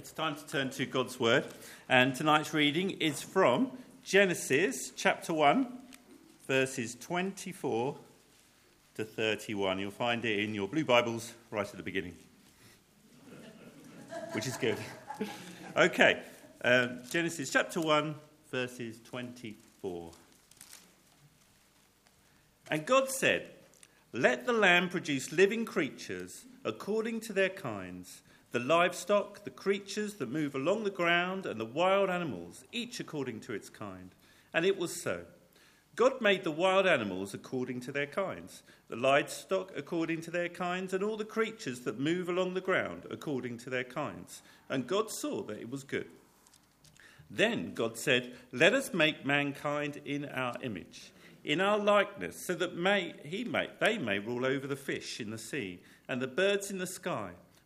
it's time to turn to God's Word. And tonight's reading is from Genesis chapter 1, verses 24 to 31. You'll find it in your blue Bibles right at the beginning, which is good. okay, um, Genesis chapter 1, verses 24. And God said, Let the land produce living creatures according to their kinds the livestock, the creatures that move along the ground, and the wild animals, each according to its kind. And it was so. God made the wild animals according to their kinds, the livestock according to their kinds, and all the creatures that move along the ground according to their kinds. And God saw that it was good. Then God said, Let us make mankind in our image, in our likeness, so that may, he may, they may rule over the fish in the sea and the birds in the sky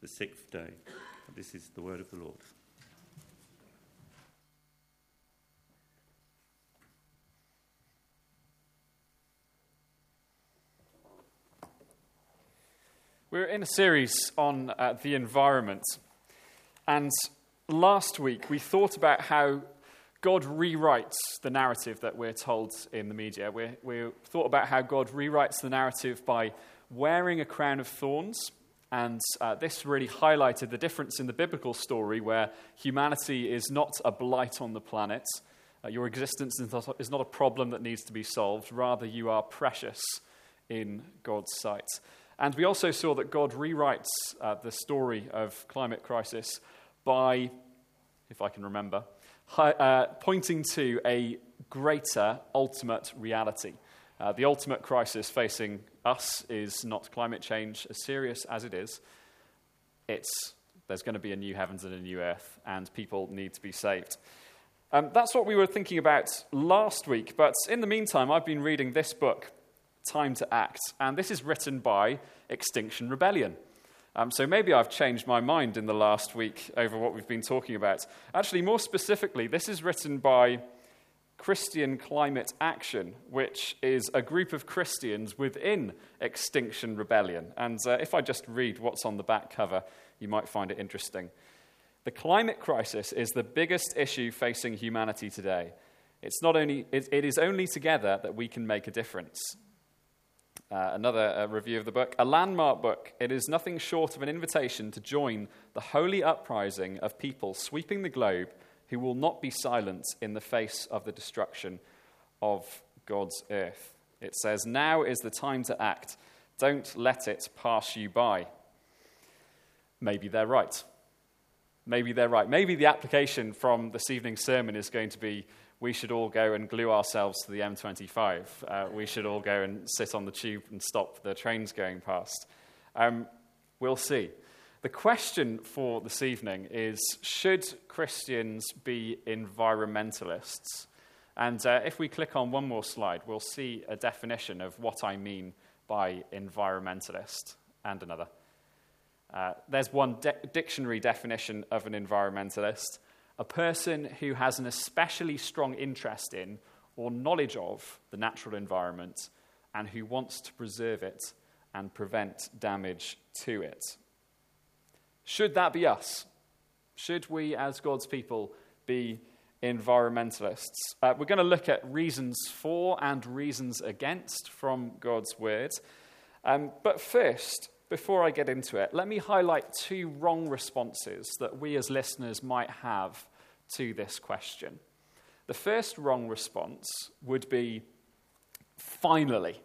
the sixth day. This is the word of the Lord. We're in a series on uh, the environment. And last week we thought about how God rewrites the narrative that we're told in the media. We, we thought about how God rewrites the narrative by wearing a crown of thorns and uh, this really highlighted the difference in the biblical story where humanity is not a blight on the planet. Uh, your existence is not, a problem that needs to be solved. Rather, you are precious in God's sight. And we also saw that God rewrites uh, the story of climate crisis by, if I can remember, hi, uh, pointing to a greater ultimate reality. Uh, the ultimate crisis facing us is not climate change, as serious as it is. It's there's going to be a new heavens and a new earth, and people need to be saved. Um, that's what we were thinking about last week, but in the meantime, I've been reading this book, Time to Act, and this is written by Extinction Rebellion. Um, so maybe I've changed my mind in the last week over what we've been talking about. Actually, more specifically, this is written by Christian Climate Action, which is a group of Christians within Extinction Rebellion. And uh, if I just read what's on the back cover, you might find it interesting. The climate crisis is the biggest issue facing humanity today. It's not only, it is only together that we can make a difference. Uh, another uh, review of the book, a landmark book. It is nothing short of an invitation to join the holy uprising of people sweeping the globe who will not be silent in the face of the destruction of God's earth. It says, Now is the time to act. Don't let it pass you by. Maybe they're right. Maybe they're right. Maybe the application from this evening's sermon is going to be we should all go and glue ourselves to the M25. Uh, we should all go and sit on the tube and stop the trains going past. Um, we'll see. The question for this evening is Should Christians be environmentalists? And uh, if we click on one more slide, we'll see a definition of what I mean by environmentalist and another. Uh, there's one de- dictionary definition of an environmentalist a person who has an especially strong interest in or knowledge of the natural environment and who wants to preserve it and prevent damage to it. Should that be us? Should we, as God's people, be environmentalists? Uh, we're going to look at reasons for and reasons against from God's word. Um, but first, before I get into it, let me highlight two wrong responses that we as listeners might have to this question. The first wrong response would be finally.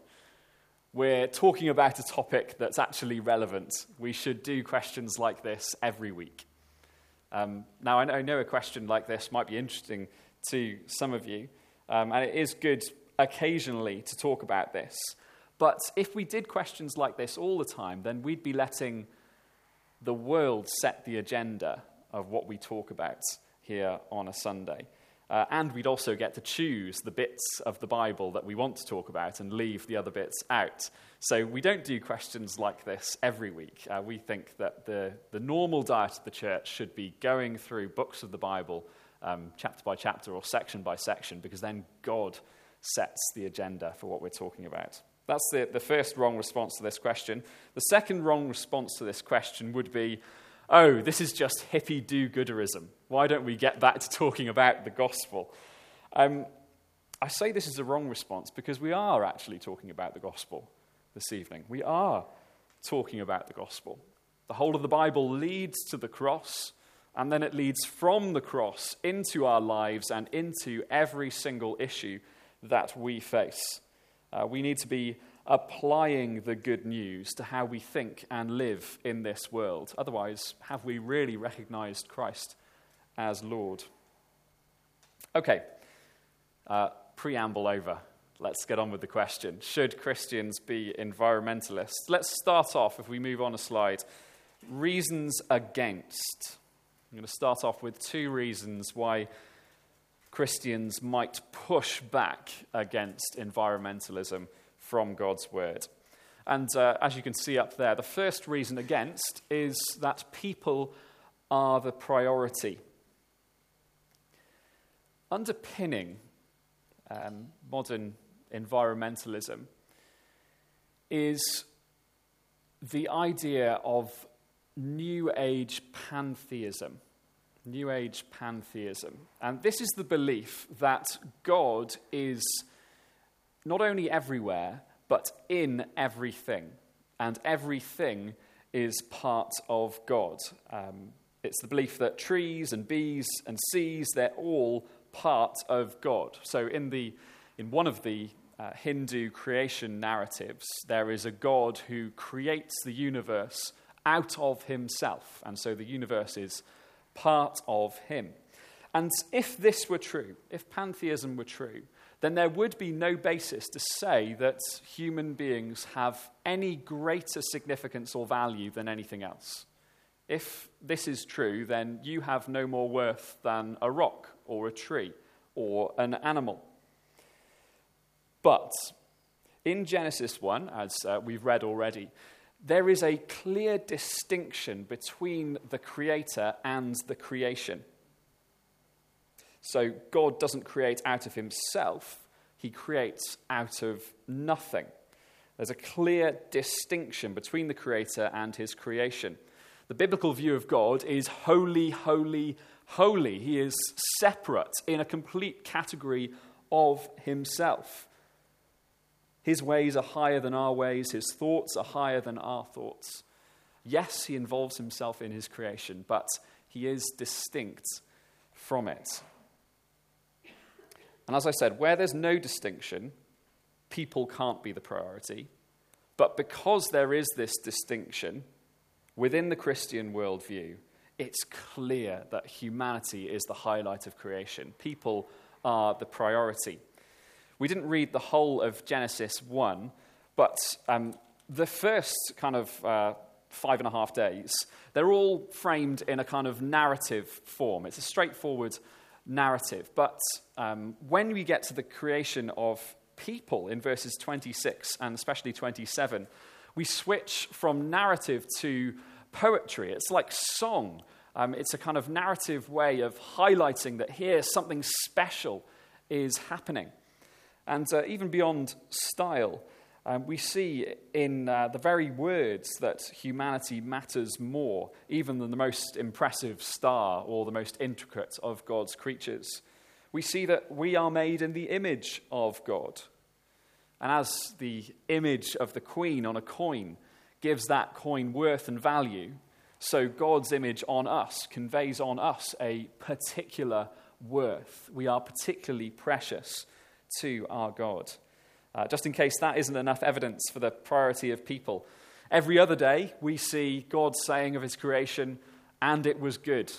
We're talking about a topic that's actually relevant. We should do questions like this every week. Um, now, I know a question like this might be interesting to some of you, um, and it is good occasionally to talk about this. But if we did questions like this all the time, then we'd be letting the world set the agenda of what we talk about here on a Sunday. Uh, and we'd also get to choose the bits of the Bible that we want to talk about and leave the other bits out. So we don't do questions like this every week. Uh, we think that the, the normal diet of the church should be going through books of the Bible, um, chapter by chapter or section by section, because then God sets the agenda for what we're talking about. That's the, the first wrong response to this question. The second wrong response to this question would be oh, this is just hippie do gooderism. Why don't we get back to talking about the gospel? Um, I say this is a wrong response because we are actually talking about the gospel this evening. We are talking about the gospel. The whole of the Bible leads to the cross, and then it leads from the cross into our lives and into every single issue that we face. Uh, we need to be applying the good news to how we think and live in this world. Otherwise, have we really recognized Christ as Lord? Okay, uh, preamble over. Let's get on with the question. Should Christians be environmentalists? Let's start off, if we move on a slide, reasons against. I'm going to start off with two reasons why Christians might push back against environmentalism from God's word. And uh, as you can see up there, the first reason against is that people are the priority. Underpinning um, modern environmentalism is the idea of New Age pantheism. New Age pantheism. And this is the belief that God is not only everywhere, but in everything. And everything is part of God. Um, it's the belief that trees and bees and seas, they're all part of God. So, in, the, in one of the uh, Hindu creation narratives, there is a God who creates the universe out of himself. And so the universe is part of him. And if this were true, if pantheism were true, then there would be no basis to say that human beings have any greater significance or value than anything else. If this is true, then you have no more worth than a rock or a tree or an animal. But in Genesis 1, as uh, we've read already, there is a clear distinction between the Creator and the creation. So God doesn't create out of himself, he creates out of nothing. There's a clear distinction between the Creator and his creation. The biblical view of God is holy, holy, holy. He is separate in a complete category of himself. His ways are higher than our ways, his thoughts are higher than our thoughts. Yes, he involves himself in his creation, but he is distinct from it. And as I said, where there's no distinction, people can't be the priority. But because there is this distinction within the Christian worldview, it's clear that humanity is the highlight of creation. People are the priority. We didn't read the whole of Genesis 1, but um, the first kind of uh, five and a half days, they're all framed in a kind of narrative form. It's a straightforward narrative. But um, when we get to the creation of people in verses 26 and especially 27, we switch from narrative to poetry. It's like song. Um, it's a kind of narrative way of highlighting that here something special is happening. And uh, even beyond style, um, we see in uh, the very words that humanity matters more, even than the most impressive star or the most intricate of God's creatures. We see that we are made in the image of God. And as the image of the queen on a coin gives that coin worth and value, So God's image on us conveys on us a particular worth. We are particularly precious to our God. Uh, just in case that isn't enough evidence for the priority of people, every other day we see God saying of his creation, and it was good.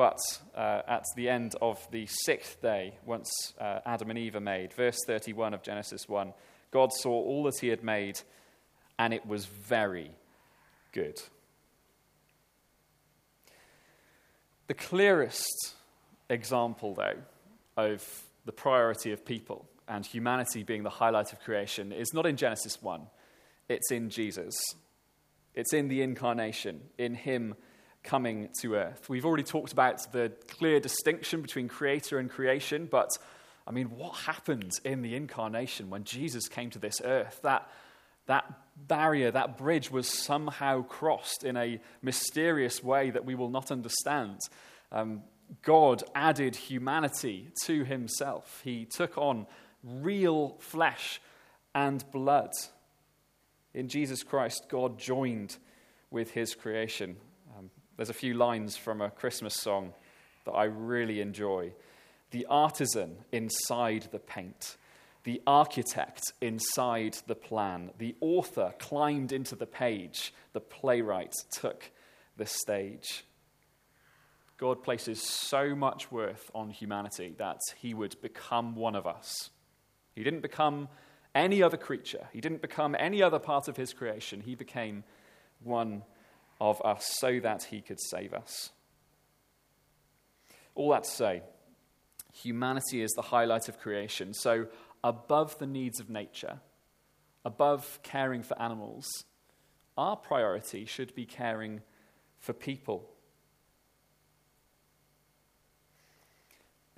But uh, at the end of the sixth day, once uh, Adam and Eve are made, verse 31 of Genesis 1, God saw all that he had made, and it was very good. The clearest example, though, of the priority of people and humanity being the highlight of creation is not in Genesis 1, it's in Jesus. It's in the incarnation, in Him coming to earth. We've already talked about the clear distinction between creator and creation, but I mean, what happened in the incarnation when Jesus came to this earth? That, that barrier, that bridge was somehow crossed in a mysterious way that we will not understand. Um, God added humanity to himself. He took on real flesh and blood. In Jesus Christ, God joined with his creation. There's a few lines from a Christmas song that I really enjoy. The artisan inside the paint, the architect inside the plan, the author climbed into the page, the playwright took the stage. God places so much worth on humanity that he would become one of us. He didn't become any other creature, he didn't become any other part of his creation. He became one of us so that he could save us. All that to say, humanity is the highlight of creation. So, above the needs of nature, above caring for animals, our priority should be caring for people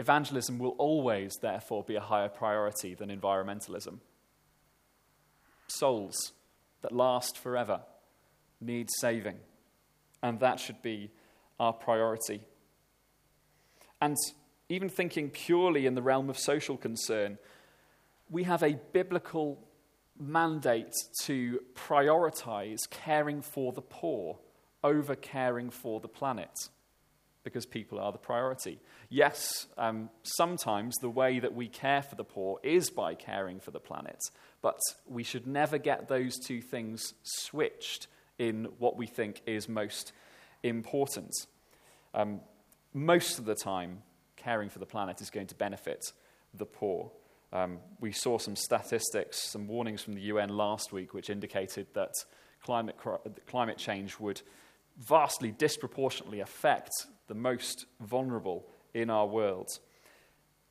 Evangelism will always, therefore, be a higher priority than environmentalism. Souls that last forever need saving, and that should be our priority. And even thinking purely in the realm of social concern, we have a biblical mandate to prioritize caring for the poor over caring for the planet because people are the priority. Yes, um, sometimes the way that we care for the poor is by caring for the planet, but we should never get those two things switched in what we think is most important. Um, most of the time, caring for the planet is going to benefit the poor. Um, we saw some statistics, some warnings from the UN last week, which indicated that climate, climate change would vastly disproportionately affect the most vulnerable in our world.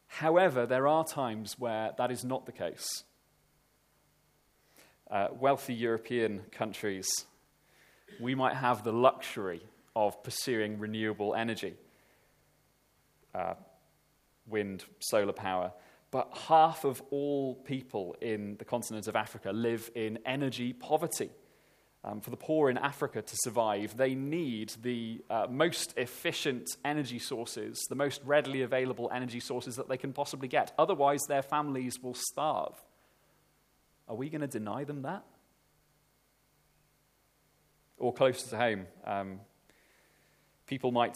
However, there are times where that is not the case. Uh, wealthy European countries, we might have the luxury of pursuing renewable energy, uh, wind, solar power, but half of all people in the continent of Africa live in energy poverty. Um, for the poor in Africa to survive, they need the uh, most efficient energy sources, the most readily available energy sources that they can possibly get. Otherwise, their families will starve. Are we going to deny them that? Or closer to home, um, people might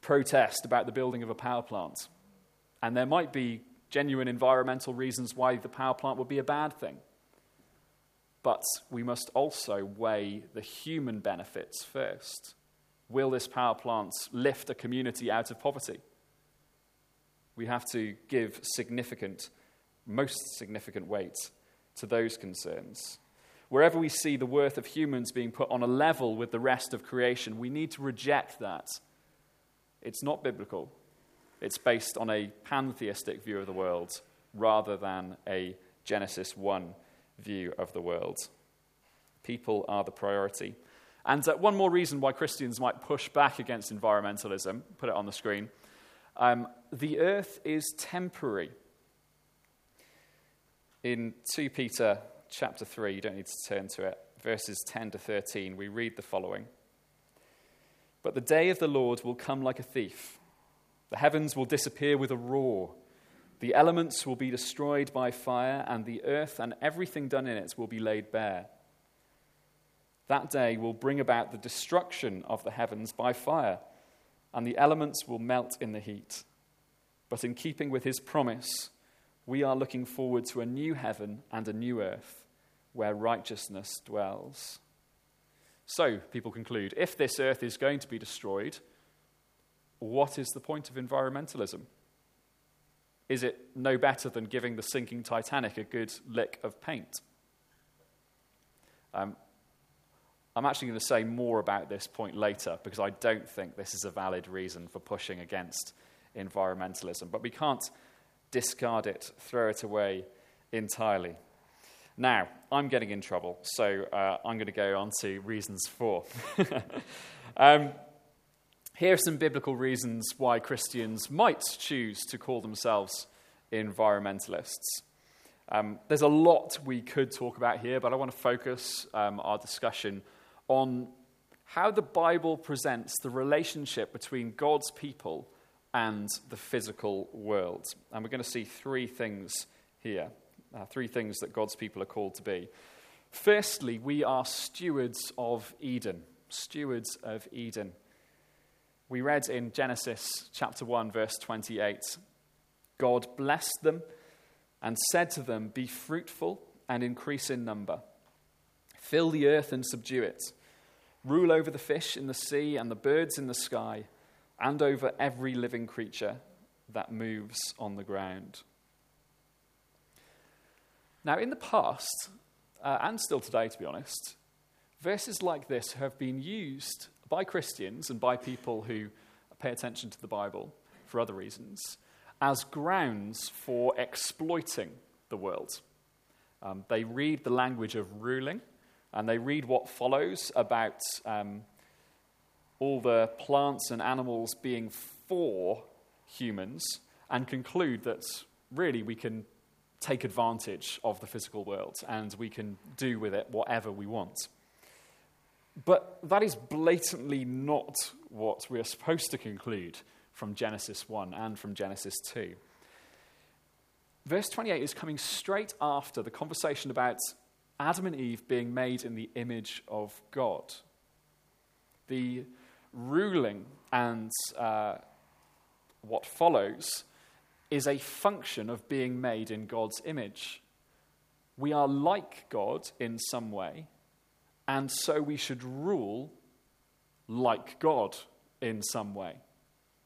protest about the building of a power plant, and there might be genuine environmental reasons why the power plant would be a bad thing. But we must also weigh the human benefits first. Will this power plant lift a community out of poverty? We have to give significant, most significant weight to those concerns. Wherever we see the worth of humans being put on a level with the rest of creation, we need to reject that. It's not biblical. It's based on a pantheistic view of the world rather than a Genesis 1 view of the world. People are the priority. And uh, one more reason why Christians might push back against environmentalism, put it on the screen. Um, the earth is temporary. In 2 Peter chapter 3, you don't need to turn to it, verses 10 to 13, we read the following But the day of the Lord will come like a thief. The heavens will disappear with a roar the elements will be destroyed by fire, and the earth and everything done in it will be laid bare. That day will bring about the destruction of the heavens by fire, and the elements will melt in the heat. But in keeping with his promise, we are looking forward to a new heaven and a new earth where righteousness dwells. So, people conclude if this earth is going to be destroyed, what is the point of environmentalism? Is it no better than giving the sinking Titanic a good lick of paint? Um, I'm actually going to say more about this point later because I don't think this is a valid reason for pushing against environmentalism. But we can't discard it, throw it away entirely. Now, I'm getting in trouble, so uh, I'm going to go on to reasons for. um, here are some biblical reasons why Christians might choose to call themselves environmentalists. Um, there's a lot we could talk about here, but I want to focus um, our discussion on how the Bible presents the relationship between God's people and the physical world. And we're going to see three things here uh, three things that God's people are called to be. Firstly, we are stewards of Eden. Stewards of Eden. We read in Genesis chapter 1, verse 28 God blessed them and said to them, Be fruitful and increase in number Fill the earth and subdue it. Rule over the fish in the sea and the birds in the sky, and over every living creature that moves on the ground. Now, in the past, uh, and still today, to be honest, verses like this have been used by Christians and by people who pay attention to the Bible for other reasons as grounds for exploiting the world. Um, they read the language of ruling and they read what follows about um, all the plants and animals being for humans and conclude that really we can take advantage of the physical world and we can do with it whatever we want. But that is blatantly not what we are supposed to conclude from Genesis 1 and from Genesis 2. Verse 28 is coming straight after the conversation about Adam and Eve being made in the image of God. The ruling and uh, what follows is a function of being made in God's image. We are like God in some way, and so we should rule like God in some way.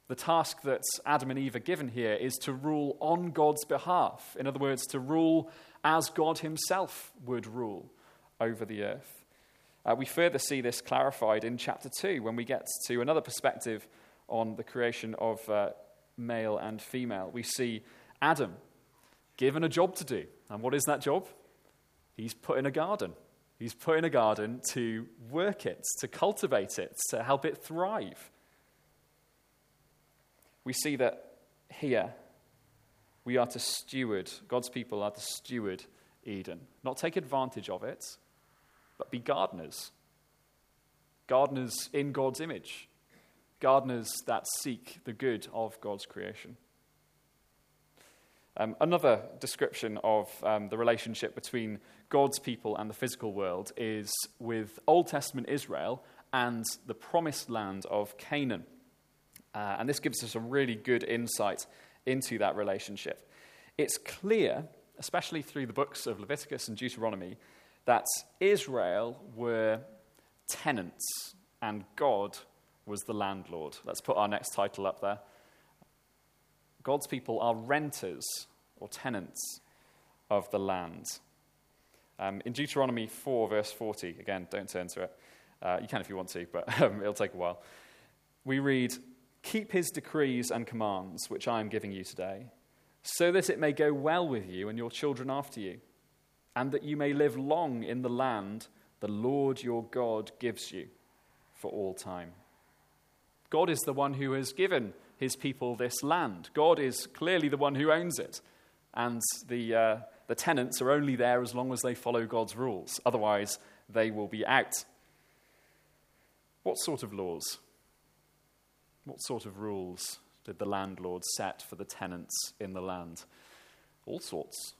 The task that Adam and Eve are given here is to rule on God's behalf. In other words, to rule as God himself would rule over the earth. Uh, we further see this clarified in chapter 2 when we get to another perspective on the creation of uh, male and female. We see Adam given a job to do. And what is that job? He's put in a garden. He's put in a garden to work it, to cultivate it, to help it thrive. We see that here we are to steward, God's people are to steward Eden. Not take advantage of it, but be gardeners. Gardeners in God's image. Gardeners that seek the good of God's creation. Um, another description of um, the relationship between God's people and the physical world is with Old Testament Israel and the promised land of Canaan. Uh, and this gives us a really good insight into that relationship. It's clear, especially through the books of Leviticus and Deuteronomy, that Israel were tenants and God was the landlord. Let's put our next title up there. God's people are renters or tenants of the land. Um, in Deuteronomy 4, verse 40, again, don't turn to it. Uh, you can if you want to, but um, it'll take a while. We read, Keep his decrees and commands, which I am giving you today, so that it may go well with you and your children after you, and that you may live long in the land the Lord your God gives you for all time. God is the one who has given his people this land. God is clearly the one who owns it. And the, uh, the tenants are only there as long as they follow God's rules. Otherwise, they will be out. What sort of laws? What sort of rules did the landlord set for the tenants in the land? All sorts.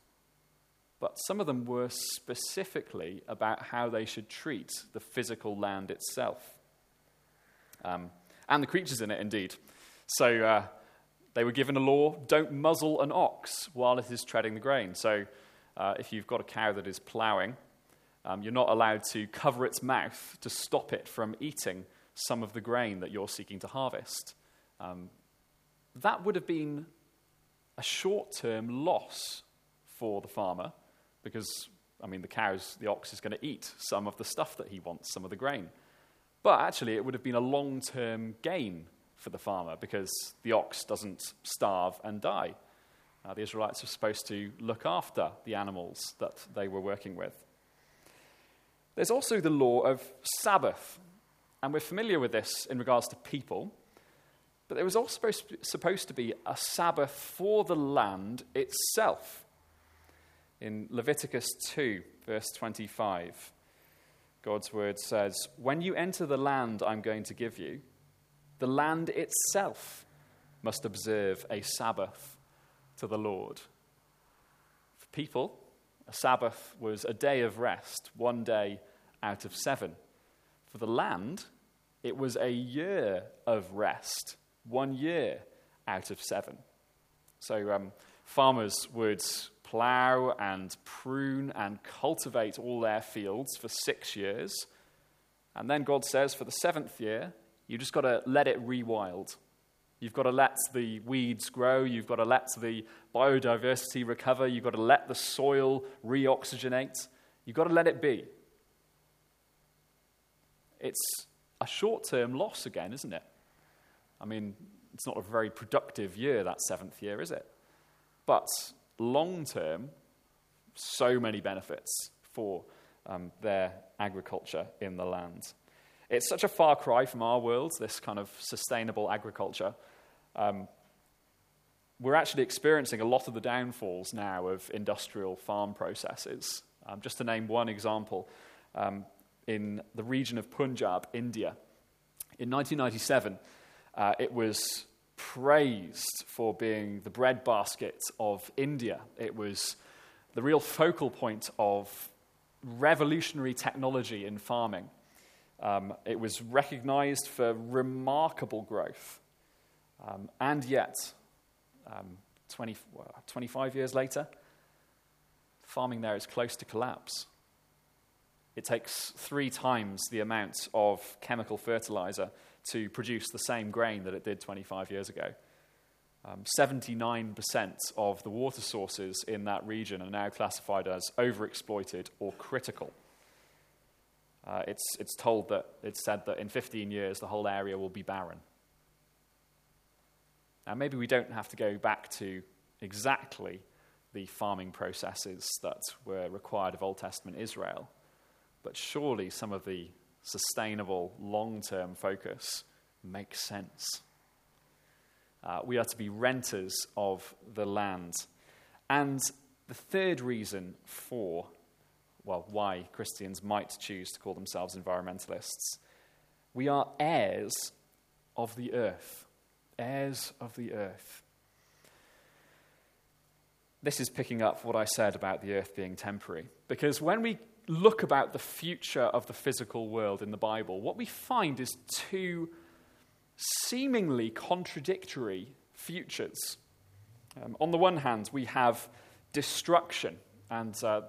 but some of them were specifically about how they should treat the physical land itself. Um, and the creatures in it, indeed. So uh, they were given a law don't muzzle an ox while it is treading the grain. So uh, if you've got a cow that is ploughing, um, you're not allowed to cover its mouth to stop it from eating some of the grain that you're seeking to harvest. Um, that would have been a short term loss for the farmer because, I mean, the cows, the ox is going to eat some of the stuff that he wants, some of the grain. But actually, it would have been a long term gain for the farmer because the ox doesn't starve and die. Uh, the Israelites were supposed to look after the animals that they were working with. There's also the law of Sabbath, and we're familiar with this in regards to people, but there was also supposed to be a Sabbath for the land itself. In Leviticus 2, verse 25, God's word says, When you enter the land I'm going to give you, the land itself must observe a Sabbath to the Lord. For people, a Sabbath was a day of rest, one day out of seven. For the land, it was a year of rest, one year out of seven. So um, farmers would plough and prune and cultivate all their fields for six years. And then God says, for the seventh year, you just got to let it rewild. You've got to let the weeds grow. You've got to let the biodiversity recover. You've got to let the soil reoxygenate. You've got to let it be. It's a short term loss again, isn't it? I mean, it's not a very productive year, that seventh year, is it? But long term, so many benefits for um, their agriculture in the land. It's such a far cry from our world, this kind of sustainable agriculture. Um, we're actually experiencing a lot of the downfalls now of industrial farm processes. Um, just to name one example, um, in the region of Punjab, India, in 1997, uh, it was praised for being the breadbasket of India. It was the real focal point of revolutionary technology in farming. Um, it was recognized for remarkable growth. Um, and yet, um, 20, 25 years later, farming there is close to collapse. It takes three times the amount of chemical fertilizer to produce the same grain that it did 25 years ago. Um, 79% of the water sources in that region are now classified as overexploited or critical. Uh, it's, it's told that, it's said that in 15 years the whole area will be barren. Now, maybe we don't have to go back to exactly the farming processes that were required of Old Testament Israel, but surely some of the sustainable, long term focus makes sense. Uh, we are to be renters of the land. And the third reason for well, why Christians might choose to call themselves environmentalists. We are heirs of the earth. Heirs of the earth. This is picking up what I said about the earth being temporary. Because when we look about the future of the physical world in the Bible, what we find is two seemingly contradictory futures. Um, on the one hand, we have destruction, and uh,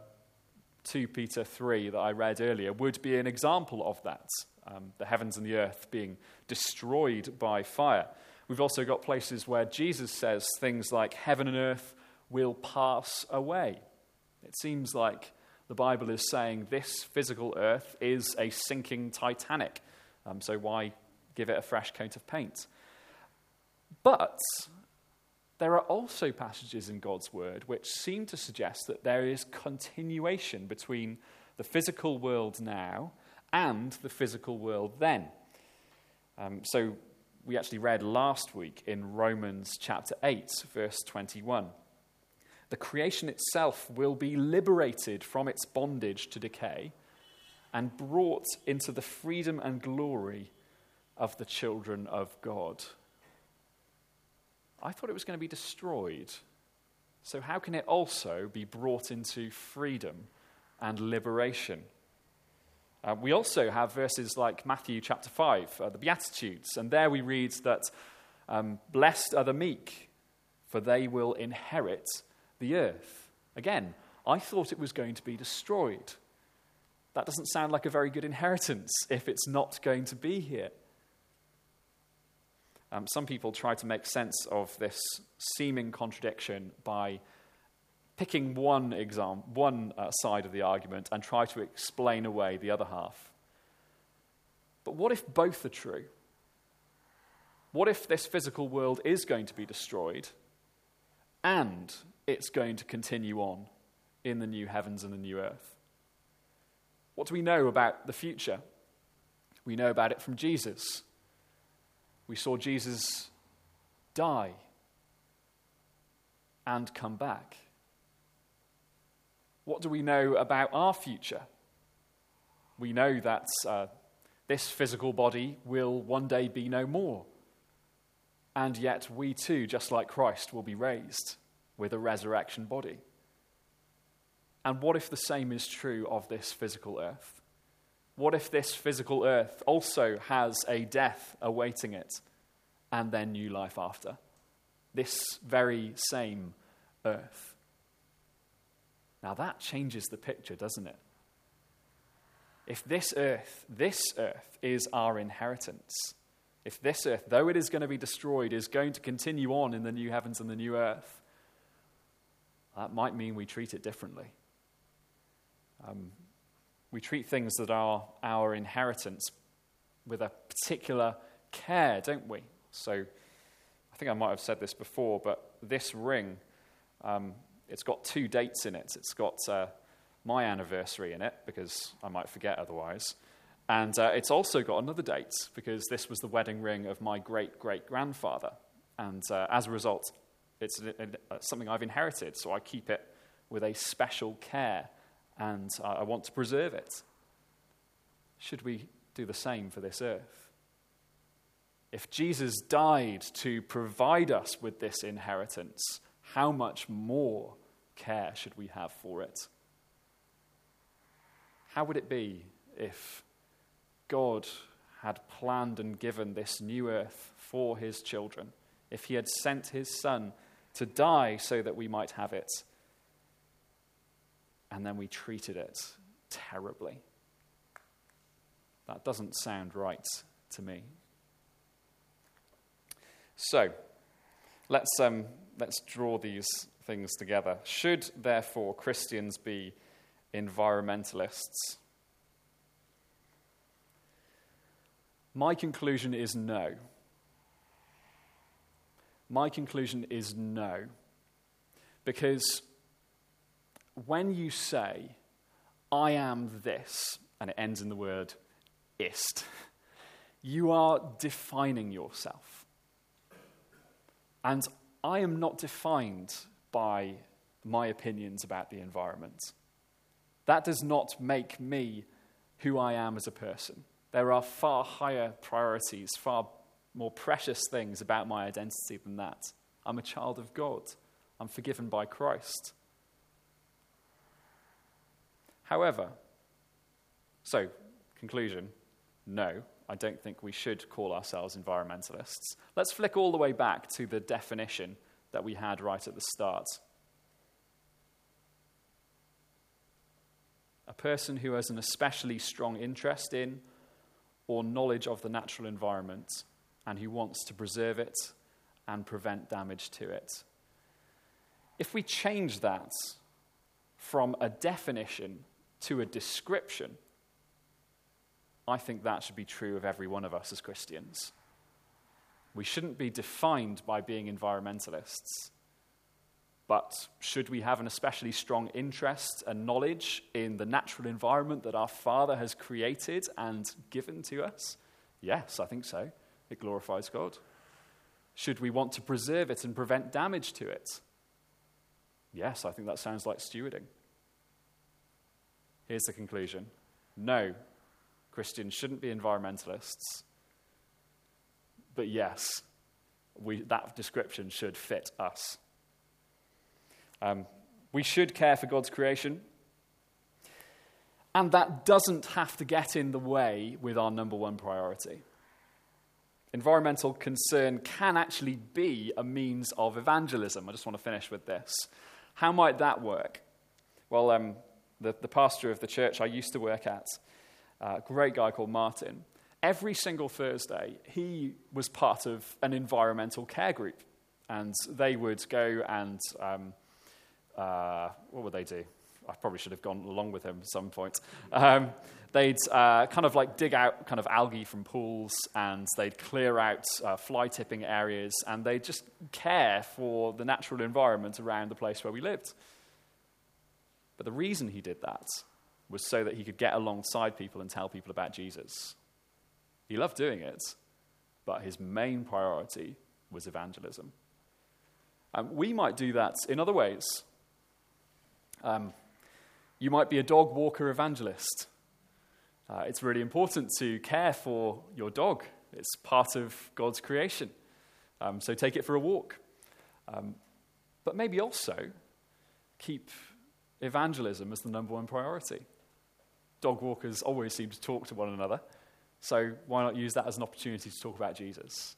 2 Peter 3 that I read earlier would be an example of that um, the heavens and the earth being destroyed by fire. We've also got places where Jesus says things like, Heaven and earth will pass away. It seems like the Bible is saying this physical earth is a sinking Titanic, um, so why give it a fresh coat of paint? But there are also passages in God's word which seem to suggest that there is continuation between the physical world now and the physical world then. Um, so we actually read last week in Romans chapter 8, verse 21. The creation itself will be liberated from its bondage to decay and brought into the freedom and glory of the children of God. I thought it was going to be destroyed. So, how can it also be brought into freedom and liberation? Uh, we also have verses like Matthew chapter 5, uh, the Beatitudes, and there we read that um, blessed are the meek, for they will inherit the earth. Again, I thought it was going to be destroyed. That doesn't sound like a very good inheritance if it's not going to be here. Um, some people try to make sense of this seeming contradiction by picking one, exam, one uh, side of the argument and try to explain away the other half. But what if both are true? What if this physical world is going to be destroyed and it's going to continue on in the new heavens and the new earth? What do we know about the future? We know about it from Jesus. We saw Jesus die and come back. What do we know about our future? We know that uh, this physical body will one day be no more. And yet, we too, just like Christ, will be raised with a resurrection body. And what if the same is true of this physical earth? What if this physical earth also has a death awaiting it and then new life after? This very same earth. Now that changes the picture, doesn't it? If this earth, this earth is our inheritance, if this earth, though it is going to be destroyed, is going to continue on in the new heavens and the new earth, that might mean we treat it differently. Um, we treat things that are our inheritance with a particular care, don't we? So I think I might have said this before, but this ring, um, it's got two dates in it. It's got uh, my anniversary in it, because I might forget otherwise. And uh, it's also got another date, because this was the wedding ring of my great great grandfather. And uh, as a result, it's something I've inherited, so I keep it with a special care and I want to preserve it. Should we do the same for this earth? If Jesus died to provide us with this inheritance, how much more care should we have for it? How would it be if God had planned and given this new earth for his children? If he had sent his son to die so that we might have it? and then we treated it terribly. That doesn't sound right to me. So, let's, um, let's draw these things together. Should, therefore, Christians be environmentalists? My conclusion is no. My conclusion is no. Because when you say, I am this, and it ends in the word ist, you are defining yourself. And I am not defined by my opinions about the environment. That does not make me who I am as a person. There are far higher priorities, far more precious things about my identity than that. I'm a child of God. I'm forgiven by Christ. However, so, conclusion no, I don't think we should call ourselves environmentalists. Let's flick all the way back to the definition that we had right at the start. A person who has an especially strong interest in or knowledge of the natural environment and who wants to preserve it and prevent damage to it. If we change that from a definition to a description, I think that should be true of every one of us as Christians. We shouldn't be defined by being environmentalists. But should we have an especially strong interest and knowledge in the natural environment that our Father has created and given to us? Yes, I think so. It glorifies God. Should we want to preserve it and prevent damage to it? Yes, I think that sounds like stewarding. Here's the conclusion no, Christians shouldn't be environmentalists. But yes, we, that description should fit us. Um, we should care for God's creation. And that doesn't have to get in the way with our number one priority. Environmental concern can actually be a means of evangelism. I just want to finish with this. How might that work? Well, um, the, the pastor of the church I used to work at, a great guy called Martin, every single Thursday, he was part of an environmental care group. And they would go and, um, uh, what would they do? I probably should have gone along with him at some point. Um, they'd uh, kind of like dig out kind of algae from pools and they'd clear out uh, fly tipping areas and they'd just care for the natural environment around the place where we lived. But the reason he did that was so that he could get alongside people and tell people about Jesus. He loved doing it, but his main priority was evangelism. Um, we might do that in other ways. Um, you might be a dog walker evangelist. Uh, it's really important to care for your dog, it's part of God's creation. Um, so take it for a walk. Um, but maybe also keep evangelism as the number one priority. Dog walkers always seem to talk to one another, so why not use that as an opportunity to talk about Jesus?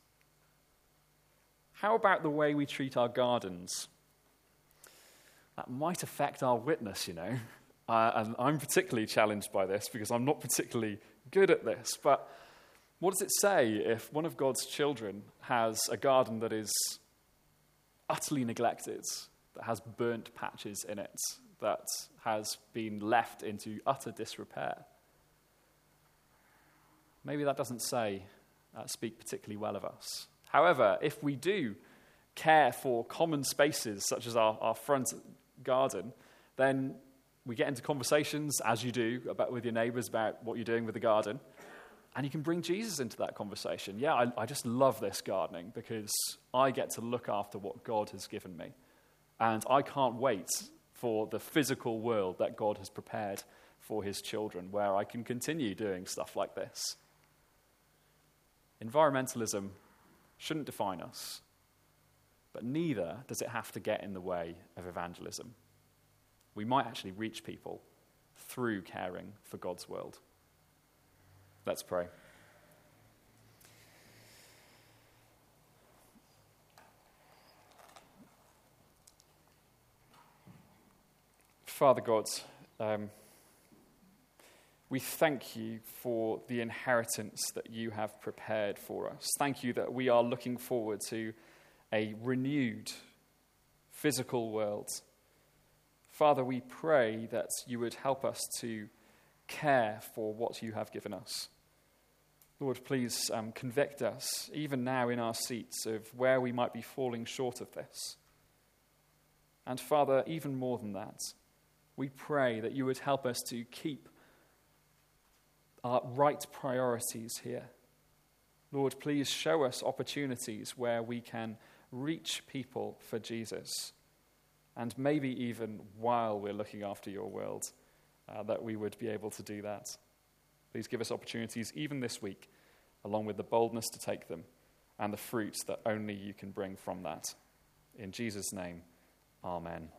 How about the way we treat our gardens? That might affect our witness, you know. Uh, and I'm particularly challenged by this because I'm not particularly good at this. But what does it say if one of God's children has a garden that is utterly neglected, that has burnt patches in it, that has been left into utter disrepair? Maybe that doesn't say, uh, speak particularly well of us. However, if we do care for common spaces such as our, our front garden, then we get into conversations, as you do, about, with your neighbors about what you're doing with the garden. And you can bring Jesus into that conversation. Yeah, I, I just love this gardening because I get to look after what God has given me. And I can't wait for the physical world that God has prepared for his children, where I can continue doing stuff like this. Environmentalism shouldn't define us, but neither does it have to get in the way of evangelism we might actually reach people through caring for God's world. Let's pray. Father God, um, we thank you for the inheritance that you have prepared for us. Thank you that we are looking forward to a renewed physical world Father, we pray that you would help us to care for what you have given us. Lord, please um, convict us, even now in our seats, of where we might be falling short of this. And Father, even more than that, we pray that you would help us to keep our right priorities here. Lord, please show us opportunities where we can reach people for Jesus and maybe even while we're looking after your world, uh, that we would be able to do that. Please give us opportunities even this week, along with the boldness to take them and the fruits that only you can bring from that. In Jesus' name, amen.